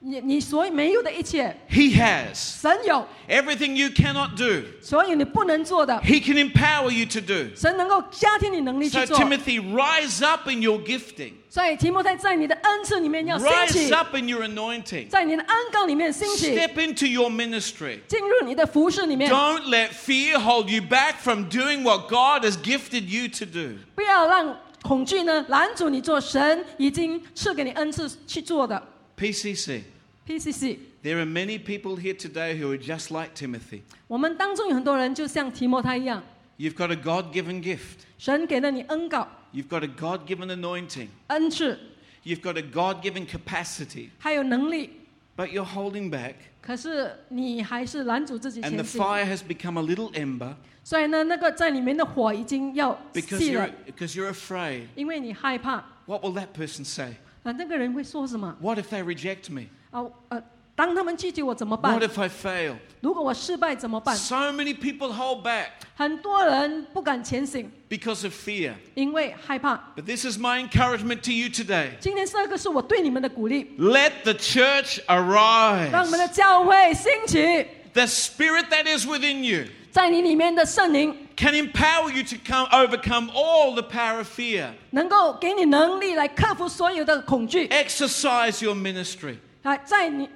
你你所没有的一切， he has. 神有， Everything you cannot do, 所以你不能做的， he can empower you to do. 神能够加添你能力 So, 去做。 Timothy, rise up in your gifting, 所以提摩太在你的恩赐里面要兴 rise 起， up in your anointing, 在你的恩膏里面兴起， step into your ministry. 进入你的服饰里面， Don't let fear hold you back from doing what God has gifted you to do. 不要让恐惧呢拦阻你做神已经赐给你恩赐去做的。 PCC, PCC， there are many people here today who are just like Timothy. 我们当中有很多人就像提摩太一样， You've got a God given gift, 神给了你恩膏、 you've got a God given anointing, 恩赐， you've got a God given capacity, 还有能力， but you're holding back, 可是你还是拦阻自己 and the 前进。 fire has become a little ember 所以呢，那个在里面的火已经要 because 熄 you're, 了， because you're afraid. 因为你害怕。 What will that person say? 啊，那个人会说什么？ What if they reject me? 啊，呃，当他们拒绝我怎么办 What？if I fail? 如果我失败怎么办？ So many people hold back 很多人不敢前行， because of fear. 因为害怕。 But this is my encouragement to you today. 今天这个是我对你们的鼓励， Let the church 让我们的 arise. 教会兴起， The spirit that is within you 在你里面的圣灵 can empower you to come, overcome all the power of fear. 能够给你能力来克服所有的恐惧 Exercise your ministry. 啊，在你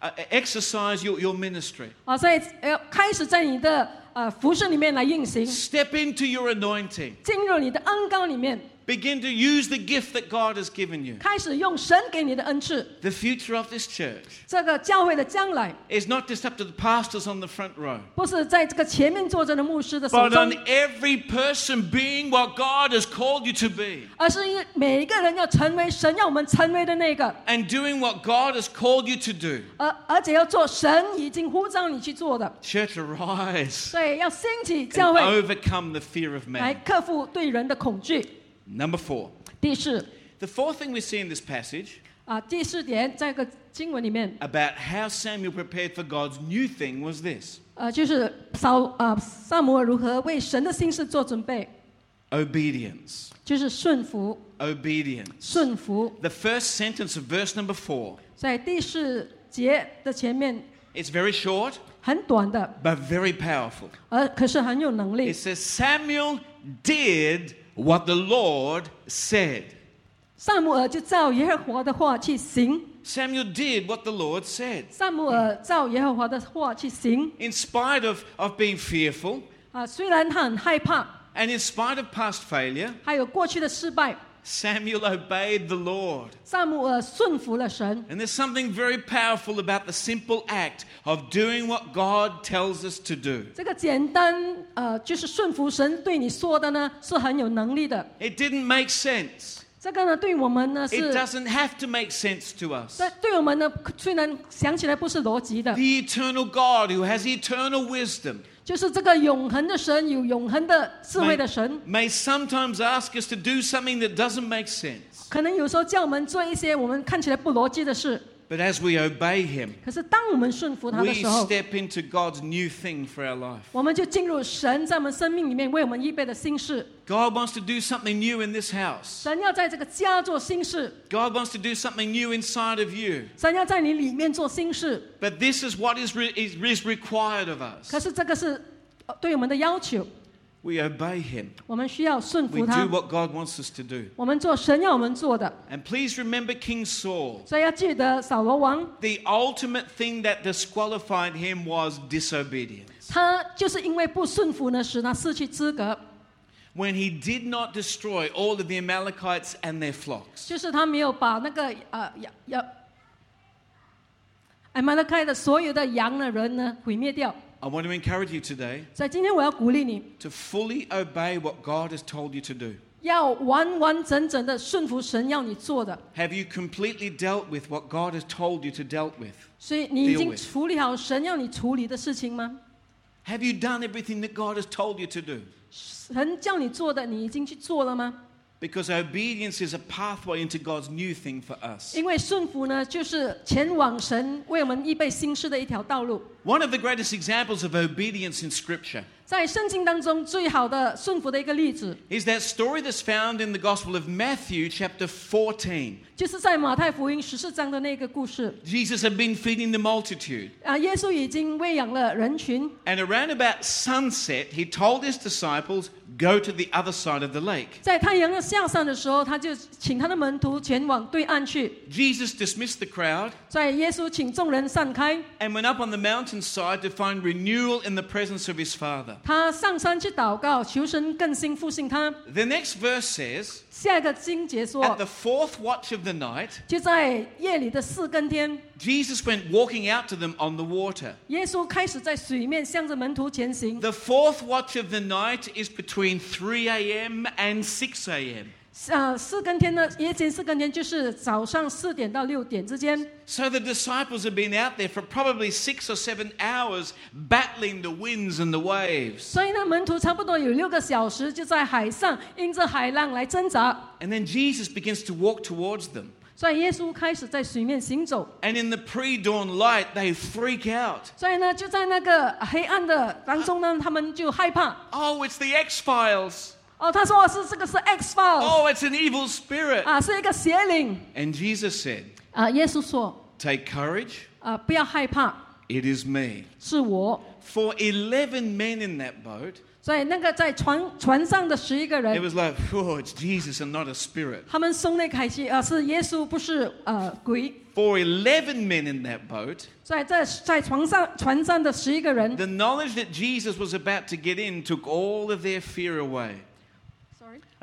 Uh, exercise your, your ministry. 啊，在呃开始在你的呃服饰里面来运行， Step into your anointing. 进入你的恩膏里面， Begin to use the gift that God has given you. 开始用神给你的恩赐。 The future of this church 这个教会的将来， is not just up to the pastors on the front row, 不是在这个前面坐着的牧师的手 but 中 on，every person being what God has called you to be 而是因为每一个人要成为神要我们成为的那个， and doing what God has called you to do. 而而且要做神已经呼召你去做的， Church, arise 所以要兴起教 and 会 overcome the fear of 来 man. 克服对人的恐惧。 Number four. 第四 The fourth thing we see in this passage 啊，第四点，在这个经文里面， about how Samuel prepared for God's new thing was this 呃，就是扫啊萨摩尔如何为神的心事做准备， obedience. 就是顺服， Obedience. 顺服。 The first sentence of verse number four. 在第四节的前面 It's very short, 很短的， but very powerful. 而可是很有能力 It。says, Samuel did what the Lord said. 萨姆尔就照耶和华的话去行， Samuel did what the Lord said. 萨姆尔照耶和华的话去行。 In spite of, of being fearful 啊，虽然他很害怕， and in spite of past failure, 还有过去的失败， Samuel obeyed the Lord. 萨姆尔顺服了神。 And there's something very powerful about the simple act of doing what God tells us to do. 这个简单，呃，就是顺服神对你说的呢，是很有能力的。 It didn't make sense. 这个呢，对我们呢 It 是， doesn't have to make sense to us. 这对我们呢，虽然想起来不是逻辑的 The，eternal God who has eternal wisdom 就是这个永恒的神，有永恒的智慧的神，may sometimes ask us to do something that doesn't make sense. 可能有时候叫我们做一些我们看起来不逻辑的事，But as we obey Him, 可是当我们顺服他的 we 时候， step into God's new thing for our life. 我们就进入神在我们生命里面为我们预备的新事。 God wants to do something new in this house. 神要在这个家做新事， God wants to do something new inside of you. 神要在你里面做新事。 But this is what is, re- is, is required of 可 us. 是这个是呃对我们的要求， We obey Him. 我们需要顺 We 服 do 他， what God wants us to do. 我们做神要我们做的。 And please remember King Saul. 所以要记得扫罗王， The ultimate thing that disqualified him was disobedience. 他就是因为不顺服呢，使他失去资格， When he did not destroy all of the Amalekites and their flocks. 就是他没有把那个呃羊羊艾玛勒开的所有的羊的人呢毁灭掉。 I want to encourage you today 所以今天我要鼓励你， to fully obey what God has told you to do. 要完完整整的顺服神要你做的。 Have you completely dealt with what God has told you to deal with? 所以你已 Deal 经 with 处理好神要你处理的事情吗？ Have you done everything that God has told you to do? 神叫你做的，你已经去做了吗？ Because obedience is a pathway into God's new thing for us. 因为顺服呢，就是前往神为我们预备新事的一条道路。 One of the greatest examples of obedience in Scripture 在圣经当中，最好的顺服的一个例子， is that story that's found in the Gospel of Matthew, chapter 14. 就是在马太福音十四章的那个故事。 Jesus had been feeding the multitude. 啊，耶稣已经喂养了人群， And around about sunset, he told his disciples, Go to the other side of the lake. 在太阳要下山的时候，他就请他的门徒前往对岸去。 Jesus dismissed the crowd 在耶稣请众人散开， and went up on the mountainside to find renewal in the presence of his Father. 他上山去祷告，求神更新复兴他。 The next verse says, 下一个经节说 At，the fourth watch of the night, 就在夜里的四更天， Jesus went walking out to them on the water. 耶稣开始在水面向着门徒前行。 The fourth watch of the night is between 3 a.m. and 6 a.m. 呃，四更天呢，夜间四更天就是早上四点到六点之间。 So the disciples have been out there for probably six or seven hours battling the winds and the waves. 所以呢，门徒差不多有六个小时就在海上因着海浪来挣扎。 And then Jesus begins to walk towards them. 所以耶稣开始在水面行走。 And in the pre dawn light, they freak out. 所以呢，就在那个黑暗的当中呢，他们就害怕。 Oh, it's the X Files. 哦，他说是这个是 X Files、 Oh, it's an evil spirit. 啊，是一个邪灵 And Jesus said, 啊。耶稣说 Take courage, 啊，不要害怕， it is me. 是我。 For 11 men in that boat, 所以那个在船船上的十一个 it 人， was like, oh, it's Jesus and not a spirit. 他们松了一口气啊，是耶稣，不是呃鬼。 For 11 men in that boat, 所以在在船上船上的十一个人 the knowledge that Jesus was about to get in took all of their fear away.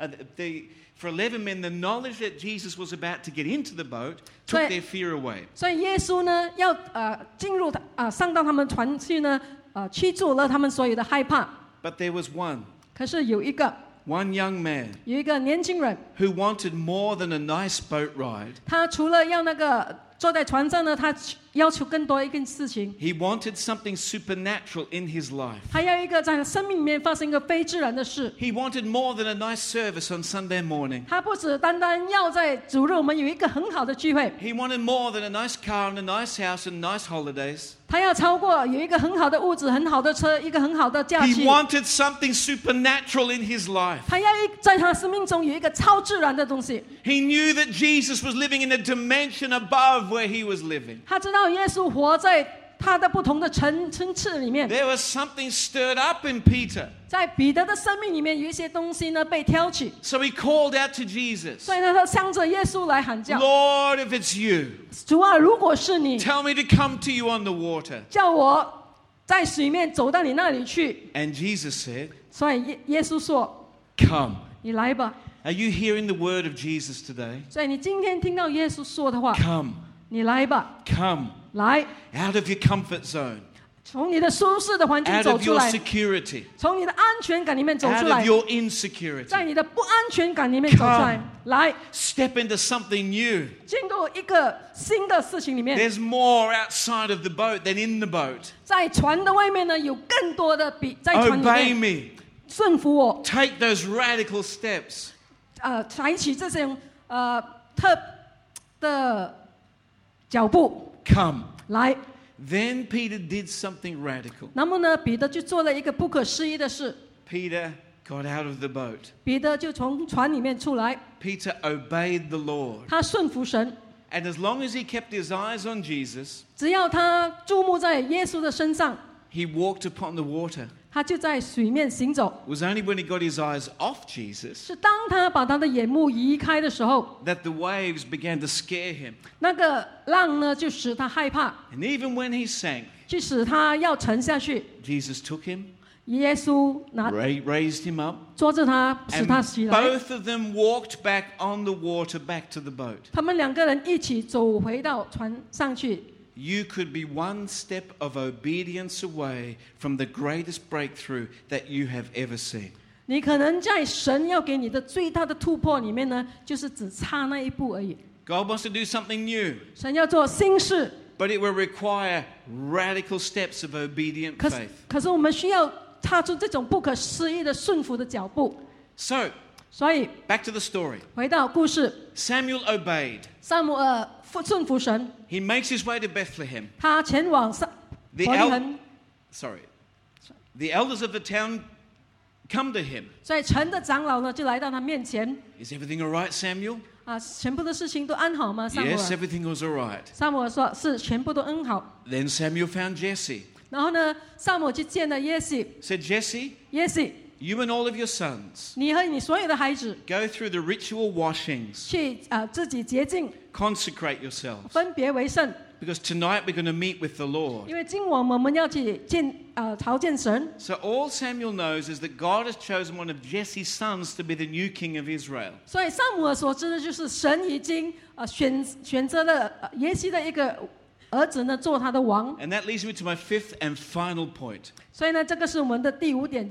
，sorry， Uh, the, for 11 men, the knowledge that Jesus was about to get into the boat took Right. their fear away. 所以耶稣呢要呃进入他啊、上到他们船去呢呃驱逐了他们所有的害怕。 But there was one, 可是有一个 one young man 有一个年轻人， who wanted more than a nice boat ride. 他除了要那个 坐在船上呢，他要求更多一件事情， He wanted something supernatural in his life. 他要一个在生命里面发生一个非自然的事。 He wanted more than a nice service on Sunday morning. 他不只单单要在主日我们有一个很好的聚会， He wanted more than a nice car and a nice house and nice holidays. 他要超过有一个很好的屋子、很好的车、一个很好的假 He 期。 wanted something supernatural in his life. 他要一在他生命中有一个超自然的东西。 He knew that Jesus was living in a dimension above where he was living. 他知道耶稣活在他的不同的层层次里面， There was something stirred up in Peter. 在彼得的生命里面有一些东西呢被挑起， So he called out to Jesus 所以呢他向着耶稣来喊叫 Lord, if it's you, 主啊，如果是你， tell me to come to you on the water. 叫我在水面走到你那里去。 And Jesus said, 所以耶耶稣说 Come. 你来吧。 Are you hearing the word of Jesus today? 所以你今天听到耶稣说的话， Come. 你来吧， Come. 来， Out of your comfort zone, 从你的舒适的环境 out 走 of 出 your 来， security, 从你的安全感里面走 out 出来 of，your 在 insecurity. 你的不安全感里面走出来 Come，来 Step into something new. 进入一个新的事情里面。 There's more outside of the boat than in the boat. 在船的外面呢，有更多的比在船里 Obey 面 me. 顺服我， Take those radical steps. 呃，采取这种呃特的 脚步 Come. 来。 Then Peter did something radical. 那么呢，彼得就做了一个不可思议的事， Peter got out of the boat. 彼得就从船里面出来， Peter obeyed the Lord. 他顺服神， And as long as he kept his eyes on Jesus, 只要他注目在耶稣的身上， he walked upon the water. 他就在水面行走。Was only when he got his eyes off Jesus 是当他把他的眼目移开的时候，that the waves began to scare him. 那个浪呢就使他害怕，And even when he sank, 就使他要沉下去。Jesus took him, 耶稣拿 ra- raised him up, 捉着他，使 and 他起来。both of them walked back on the water back to the boat. 他们两个人一起走回到船上去。You could be one step of obedience away from the greatest breakthrough that you have ever seen. 你可能在神要给你的最大的突破里面呢，就是只差那一步而已。 God wants to do something new, 神要做新事， but it will require radical steps of obedient 可是 faith. 可是我们需要踏出这种不可思议的顺服的脚步。 So, 所以 back to the story. 回到故事， Samuel obeyed. 萨姆尔服顺服神， He makes his way to Bethlehem. 他前往萨 The 伯利 el- 恒， sorry. The elders of the town come to him. 所以城的长老呢就来到他面前 Is everything all right, Samuel? 啊，全部的事情都安好吗？萨姆 Yes, 尔， everything was all right. 萨姆尔说是全部都安好。 Then Samuel found Jesse. 然后呢，萨姆尔去见了耶西， Said, Jesse, 耶西， you and all of your sons 你和你所有的孩子 go through the ritual washings, 去啊、自己洁净， consecrate yourselves. 分别为圣， Because tonight we're going to meet with the Lord. 因为今晚我们要去见啊、朝见神。 So all Samuel knows is that God has chosen one of Jesse's sons to be the new king of Israel. 所以萨姆尔所知的就是神已经啊、选选择了、呃耶西的一个儿子呢做他的王。 And that leads me to my fifth and final point. 所以呢，这个是我们的第五点，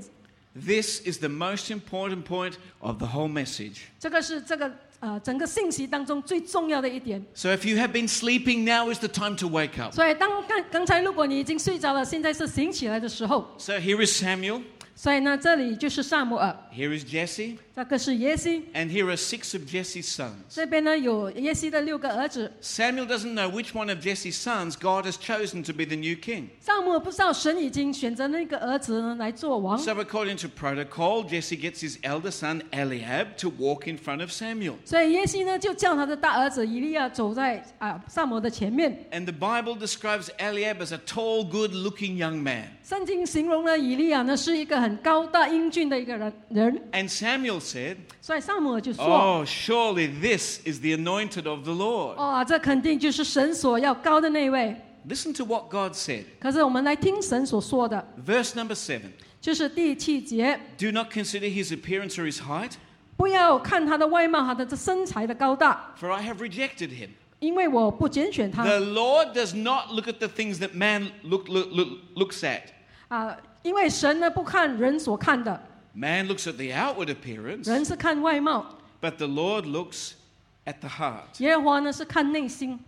This is the most important point of the whole message. 这个是这个呃整个信息当中最重要的一点。 So if you have been sleeping, now is the time to wake up. 所以当刚刚才如果你已经睡着了，现在是醒起来的时候。 So here is Samuel, 所以呢，这里就是萨姆尔， here is Jesse, 这个是耶西， and here are six of Jesse's sons. 这边呢有耶西的六个儿子。 Samuel doesn't know which one of Jesse's sons God has chosen to be the new king. 萨姆尔不知道神已经选择那个儿子呢来做王， So according to protocol, Jesse gets his elder son Eliab to walk in front of Samuel. 所以耶西呢就叫他的大儿子以利亚走在啊萨姆尔的前面。 And the Bible describes Eliab as a tall, good-looking young man. 圣经形容呢以利亚呢是一个很高大英俊的一个人人， And Samuel said, 所以萨姆尔就说：“ Oh, surely this is the anointed of the Lord. 哦，这肯定就是神所要高的那位。 Listen to what God said. ”可是我们来听神所说的， Verse number seven. 就是第七节， Do not consider his appearance or his height, 不要看他的外貌，他的这身材的高大， for I have rejected him. 因为我不拣选他 The Lord does not look at the things that man look, look, look, looks at. 啊，因为神呢不看人所看的， Man looks at the outward appearance, 人是看外貌， but the Lord looks at the heart. 耶和华呢是看内心。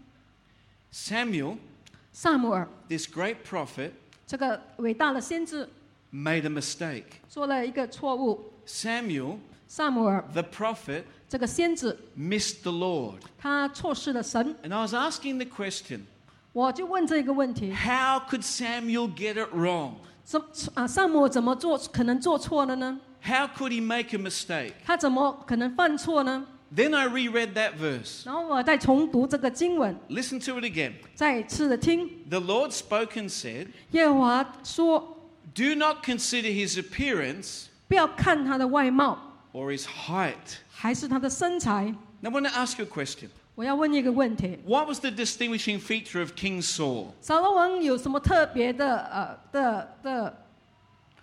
Samuel, 萨姆尔 this great prophet, 这个伟大的先知 made a mistake. 做了一个错误， Samuel, 萨姆尔 the prophet, 这个先知 missed the Lord. 他错失了神。 And I was asking the question 我就问这个问题： how could Samuel get it wrong? 怎啊萨姆尔怎么做可能做错了呢？ How could he make a mistake? 他怎么可能犯错呢？ Then I reread that verse. 然后我再重读这个经文， Listen to it again. 再次的听 The Lord spoke and said, 耶和华说： Do not consider his appearance 不要看他的外貌， or his height. 还是他的身材。 Now, I want to ask you a question. 我要问一个问题： What was the distinguishing feature of King Saul? 扫罗王有什么特别的呃的的，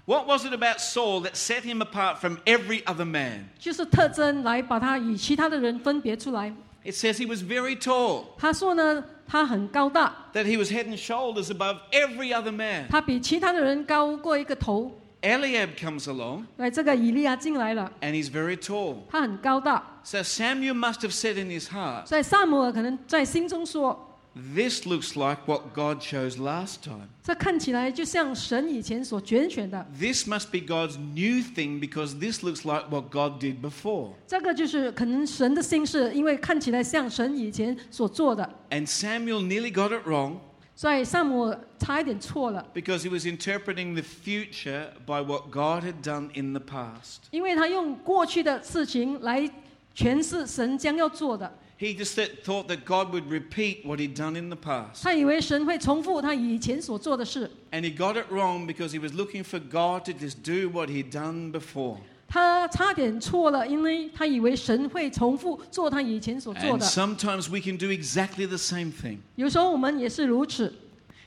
What was it about Saul that set him apart from every other man? 就是特征来把他与其他的人分别出来？ It says he was very tall, 他说呢，他很高大， that he was head and shoulders above every other man. 他比其他的人高过一个头。 Eliab comes along 来，这个以利亚进来了， and he's very tall. 他很高大， So Samuel must have said in his heart, 所以萨姆尔可能在心中说： This looks like what God chose last time. 这看起来就像神以前所拣选的， This must be God's new thing because this looks like what God did before. 这个就是可能神的心事，因为看起来像神以前所做的， And Samuel nearly got it wrong 所以萨姆耳差一点错了， because he was interpreting the future by what God had done in the past. 因为他用过去的事情来诠释神将要做的， He just th- thought that God would repeat what he'd done in the past. 他以为神会重复他以前所做的事， And he got it wrong because he was looking for God to just do what he'd done before. 他差点错了，因为他以为神会重复做他以前所做 And 的。sometimes we can do exactly the same thing. 有时候我们也是如此。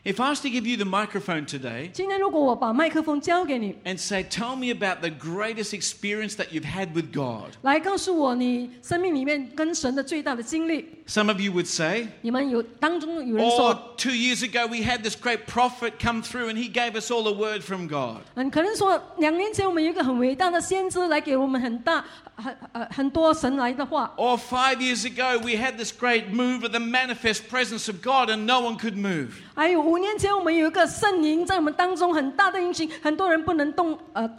If I was to give you the microphone today 今天如果我把麦克风交给你， and say, Tell me about the greatest experience that you've had with God, 来告诉我你生命里面跟神的最大的经历， some of you would say, 你们有当中有人说， Oh, two years ago we had this great prophet come through and he gave us all a word from God. 嗯，可能说两年前我们有一个很伟大的先知来给我们很大很呃很多神来的话， Or five years ago we had this great move of the manifest presence of God and no one could move. 还有五年前我们有一个圣灵在我们当中很大的运行，很多人不能动呃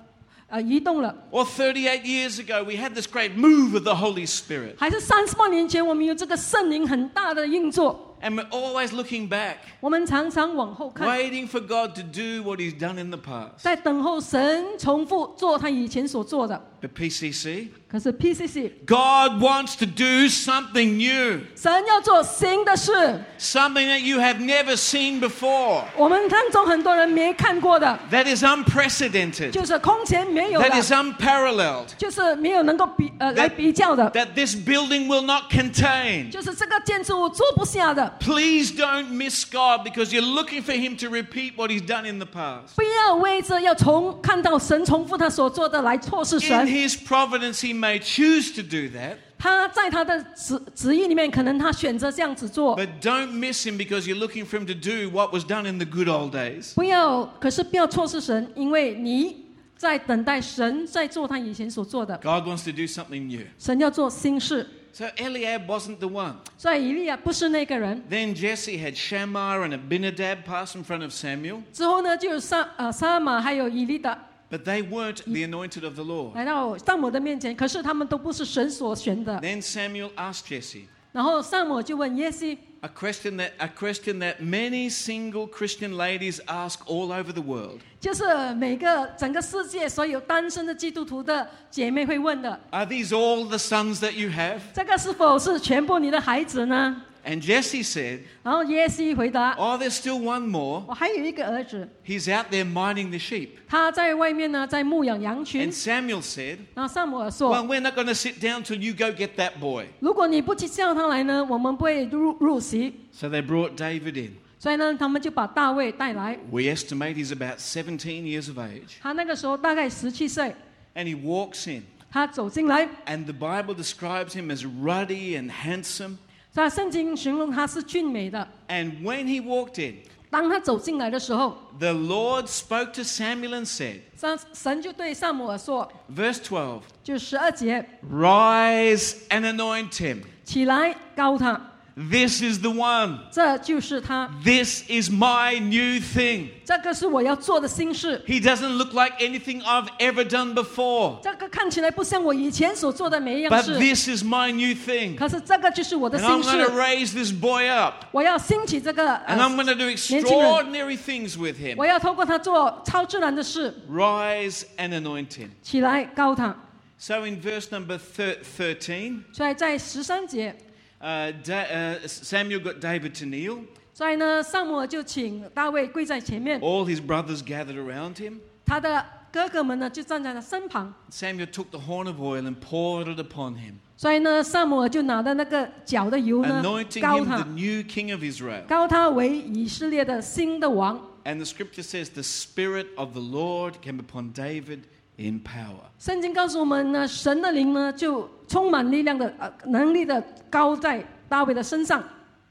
呃移动了。Or 38 years ago we had this great move of the Holy Spirit. 还是三十万年前我们有这个圣灵很大的运作，And we're always looking back, 我们常常往后看， waiting for God to do what he's done in the past. 在等候神重复做他以前所做的。 But PCC, 可是 PCC God wants to do something new, 神要做新的事， something that you have never seen before, 我们当中很多人没看过的， that is unprecedented, 就是空前没有 that is 的， unparalleled, 就是没有能够比呃来比较的， that this building will not contain. 就是这个建筑物做不下的。 Please don't miss God because you're looking for Him to repeat what He's done in the past. 不要为着要重看到神重复他所做的来错视 In 神，His providence, He may choose to do that, 他在他的旨旨意里面，可能他选择这样子做。but don't miss Him because you're looking for Him to do what was done in the good old days. 不要，可是不要错视神，因为你在等待神在做他以前所做的。God wants to do something new. 神要做新事，So Eliab wasn't the one. 所以以利亚不是那个人。 Then Jesse had Shammah and Abinadab pass in front of Samuel, 之后呢，就有撒呃撒玛还有以利的 but they weren't the anointed of the Lord. 来到萨姆的面前，可是他们都不是神所选的。 Then Samuel asked Jesse 然后萨姆就问耶西， a question that a question that many single Christian ladies ask all over the world. 就是每个整个世界所有单身的基督徒的姐妹会问的， Are these all the sons that you have? 这个是否是全部你的孩子呢？ And Jesse said, 然后耶西回答， Oh, there's still one more. 我还有一个儿子， He's out there minding the sheep. 他在外面呢，在牧养羊群 And。Samuel said, 然后萨姆尔 Well, 说 we're not going to sit down till you go get that boy.：“ 如果你不去叫他来呢，我们不会入入席。 So they brought David in. ”所以呢，他们就把大卫带来。 We estimate he's about 17 years of age. 他那个时候大概十七岁， And he walks in. 他走进来， And the Bible describes him as ruddy and handsome. 在圣经形容他是俊美的。And when he walked in, 当他走进来的时候，the Lord spoke to Samuel and said, 神神就对萨姆尔说，verse twelve，就十二节，Rise and anoint him. 起来高他，This is the one. 这就是他， This is my new thing. 这个是我要做的新事。 He doesn't look like anything I've ever done before. 这个看起来不像我以前所做的每一样 But 事， this is my new thing. 可是这个就是我的 And I'm 新 going to 事。 raise this boy up. 我要兴起这个， And I'm 呃 going to do 年轻人， extraordinary things with him. 我要透过他做超自然的事， Rise and anoint him. 起来高他。 So in verse number thir- 13, 所以在十三节， uh, da- uh, Samuel got David to kneel. 所以呢，萨姆尔就请大卫跪在前面， All his brothers gathered around him. 他的哥哥们呢就站在他身旁。 Samuel took the horn of oil and poured it upon him, 所以呢，萨姆尔就拿着那个脚的油呢， anointing 高 him 他 the，new king of Israel. 高他为以色列的新的王。 And the scripture says, The Spirit of the Lord came upon David In power. 圣经告诉我们呢，神的灵呢就充满力量的呃能力的高在大卫的身上。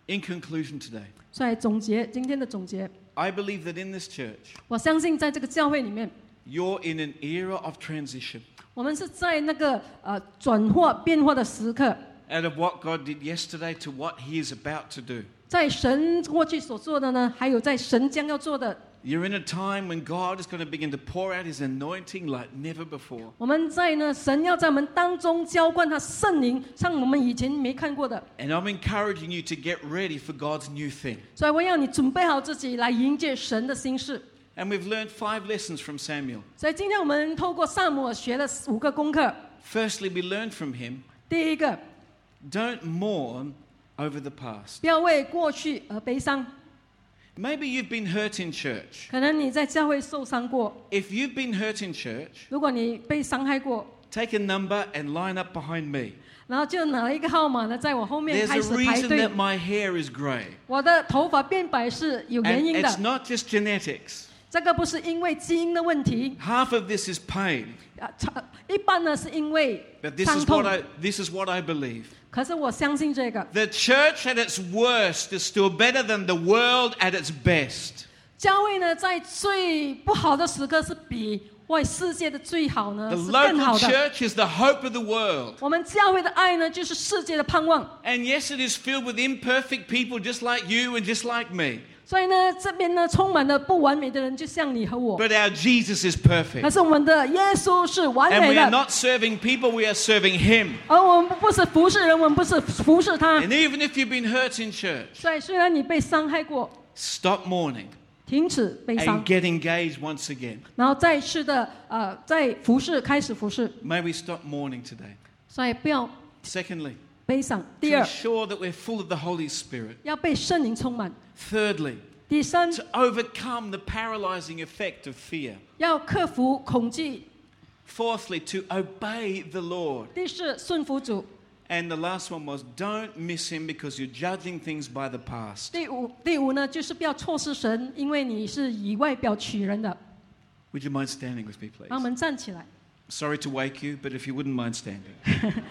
In conclusion today, 所以总结今天的总结，I believe that in this church, 我相信在这个教会里面，you're in an era of transition. 我们是在那个呃转化变化的时刻。out of what God did yesterday to what He is about to do. 在神过去所做的呢，还有在神将要做的。You're in a time when God is going to begin to pour out His anointing like never before. 我们在呢，神要在我们当中浇灌他圣灵，像我们以前没看过的。 And I'm encouraging you to get ready for God's new thing. 所以我要你准备好自己来迎接神的心事。 And we've learned five lessons from Samuel. 所以今天我们透过萨姆尔学了五个功课。 Firstly, we learned from him 第一个， don't mourn over the past. 不要为过去而悲伤。 Maybe you've been hurt in church. 可能你在教会受伤过， If you've been hurt in church, 如果你被伤害过， take a number and line up behind me. 然后就拿了一个号码呢，在我后面 There's 开 a 始排 reason 队 that。my hair is grey. 我的头发变白是有原 And 因 it's 的， not just genetics. 这个不是因为基因的问题 Half of this is pain. 啊，差一般呢是因为 But this 伤 is 痛 what。I this is what I believe. 可是我相信这个 The church at its worst is still better than the world at its best. 教会呢，在最不好的时刻是比为世界的最好呢 The 是更 local 好的。 church is the hope of the world. 我们教会的爱呢，就是世界的盼望。 And yes, it is filled with imperfect people just like you and just like me. 所以呢，这边呢充满了不完美的人，就像你和我。 But our Jesus is 可 perfect. 是我们的耶稣是完 And 美 we are 的， not serving people, we are serving Him. 而我们不是服侍人，我们不是服侍他。 And even if you've been hurt in church, 所以虽然你被伤害过， stop mourning 停止悲伤 and，get engaged once again. 然后再次的呃，在服侍开始服侍， May we stop mourning today. 所以不要 Secondly, 悲伤。 to 第二， ensure that we're full of the Holy Spirit. 要被圣灵充满。 Thirdly, 第三， to overcome the paralyzing effect of fear. 要克服恐惧。 Fourthly, to obey the Lord. 第四，顺服主。 And the last one was don't miss Him because you're judging things by the past. 第五，第五呢，就是不要错失神，因为你是以外表取人的。 Would you mind standing with me, 让我 please? 们站起来。 Sorry to wake you, but if you wouldn't mind standing.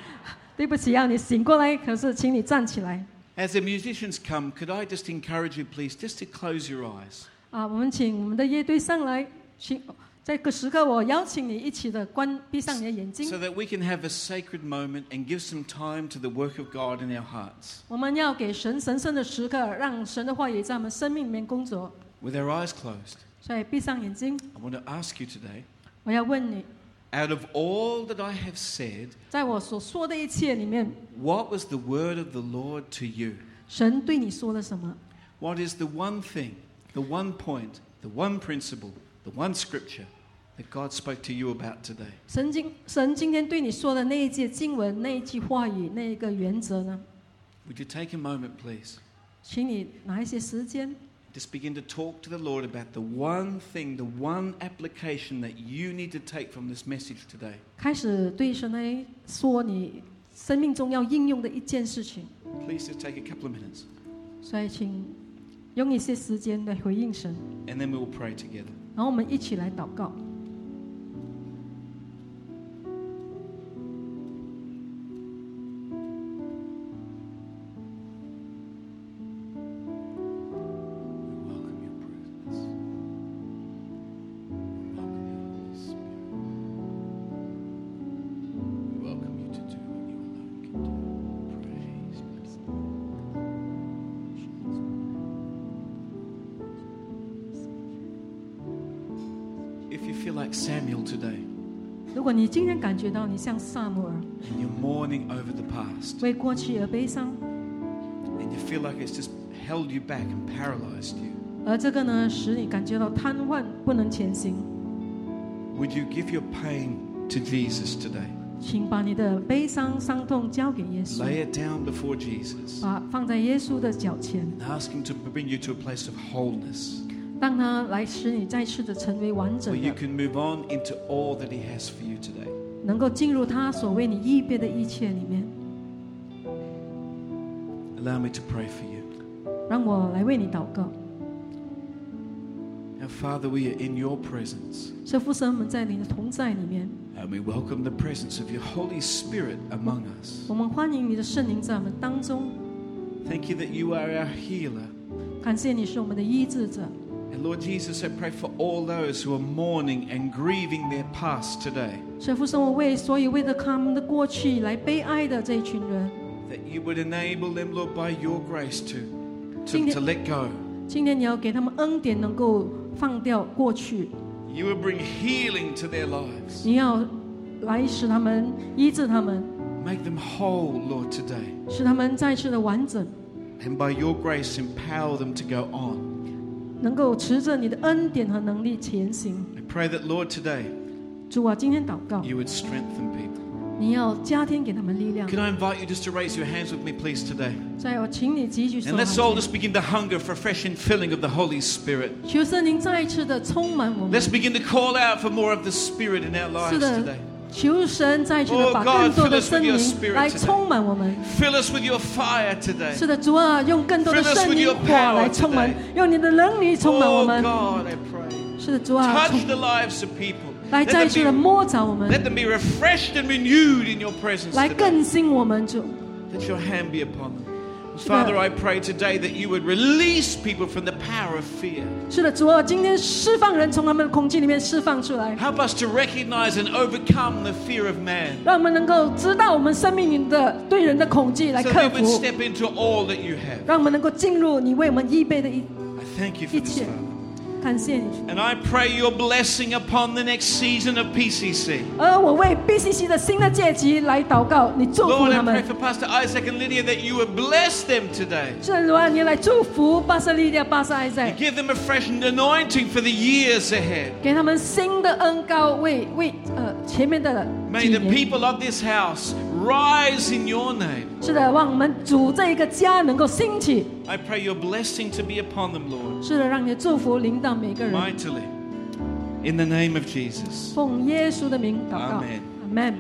对不起，让你醒过来，可是请你站起来。 As the musicians come, could I just encourage you, please, just to close your eyes? 啊，我们请我们的乐队上来，请在这个时刻，我邀请你一起的关闭上你的眼睛 So。that we can have a sacred moment and give some time to the work of God in our hearts. 我们要给神神圣的时刻，让神的话语在我们生命里面工作。 With our eyes closed, 所以闭上眼睛， I want to ask you today 我要问你， out of all that I have said, 在我所说的一切里面， what was the word of the Lord to you? 神对你说了什么？ What is the one thing, the one point, the one principle, the one scripture that God spoke to you about today? 神今神今天对你说的那一节经文、那一句话语、那一个原则呢？ Would you take a moment, please? 请你拿一些时间， Just begin to talk to the Lord about the one thing, the one application that you need to take from this message today. 开始对神来说你生命中要应用的一件事情。 Please just take a couple of minutes 所以，请用一些时间来回应神， and then we will pray together. 然后我们一起来祷告。 like Samuel today 如果你今天感觉到你像萨姆尔， and you're mourning over the past 为过去而悲伤， and you feel like it's just held you back and paralyzed you, 而这个呢，使你感觉到瘫痪，不能前行， would you give your pain to Jesus today? 请把你的悲伤、伤痛交给耶稣， Lay it down before Jesus 把放在耶稣的脚前， and ask Him to bring you to a place of wholeness 让他来使你再次的成为完 where 整 you 的， can move on into all that He has for you today. 能够进入他所为你预备的一切里面。 Allow me to pray for you. 让我来为你祷告。 Our Father, we are in your presence 圣父神，我们在你的同在里面， and we welcome the presence of your Holy Spirit among us. 我们欢迎你的圣灵在我们当中。 Thank you that you are our healer. 感谢你是我们的医治者。 And Lord Jesus, I pray for all those who are mourning and grieving their past today. 圣父神，我为所有为着他们的过去来悲哀的这一群人， that you would enable them, Lord, by your grace to, to, 今天- to let go. 今天你要给他们恩典，能够放掉过去， You would bring healing to their lives. 你要来使他们医治他们， Make them whole, Lord, today. 使他们再次的完整， And by your grace, empower them to go on. 能够持着你的恩典和能力前行。 I pray that, Lord, today 主啊，今天祷告， you would strengthen people. 你要加添给他们力量。 Can I invite you just to raise your hands with me, please, today? 再我请你继续手 And 喊 let's all 起 just begin to hunger for fresh infilling of the Holy Spirit. 求圣灵再一次的充满我们。 Let's begin to call out for more of the Spirit in our 是 lives 的 today.， 求神再一次的 Oh 把 God, 更多 fill 的 us 圣 with your 灵 spirit 来 today. 充满我们。 Fill us with your fire today. 是的，主啊，用更多的 Fill us 圣 with 灵 your 火 power 来充满 today.，用你的能力充满我 Oh 们。 God, I pray. 是的，主啊， Touch 充 the lives of people. 来 Let 再次的 them, 摸着我 be, 们， let them be refreshed and renewed in your presence 来 today. 更新我们，主。 Let your hand be upon them. 是的。 Father, I pray today that you would release people from the power of fear. 是的，主啊，今天释放人从他们的恐惧里面释放出来， Help us to recognize and overcome the fear of man 让我们能够知道我们生命里的对人的恐惧来 so 克 that we would 服， step into all that you have. 让我们能够进入你为我们预备的一 I thank you for this, 一切 Father. 感谢你。 And I pray your blessing upon the next season of PCC. 而我为 BCC 的新的阶级来祷告，你祝福 Lord, 他 I pray 们。 for Pastor Isaac and Lydia that you would bless them today. 圣主啊，你来祝福巴塞利亚、巴塞埃塞 And，give them a fresh anointing for the years ahead. 给他们新的恩高，为为呃前面的 May 几 the 年。 people of this house rise in your name. 是的，让我们主这一个家能够兴起。 I pray your blessing to be upon them, Lord, 是的，让你的祝福临到每个人。 mightily. In the name of Jesus. 奉耶稣的名祷告， Amen 阿门。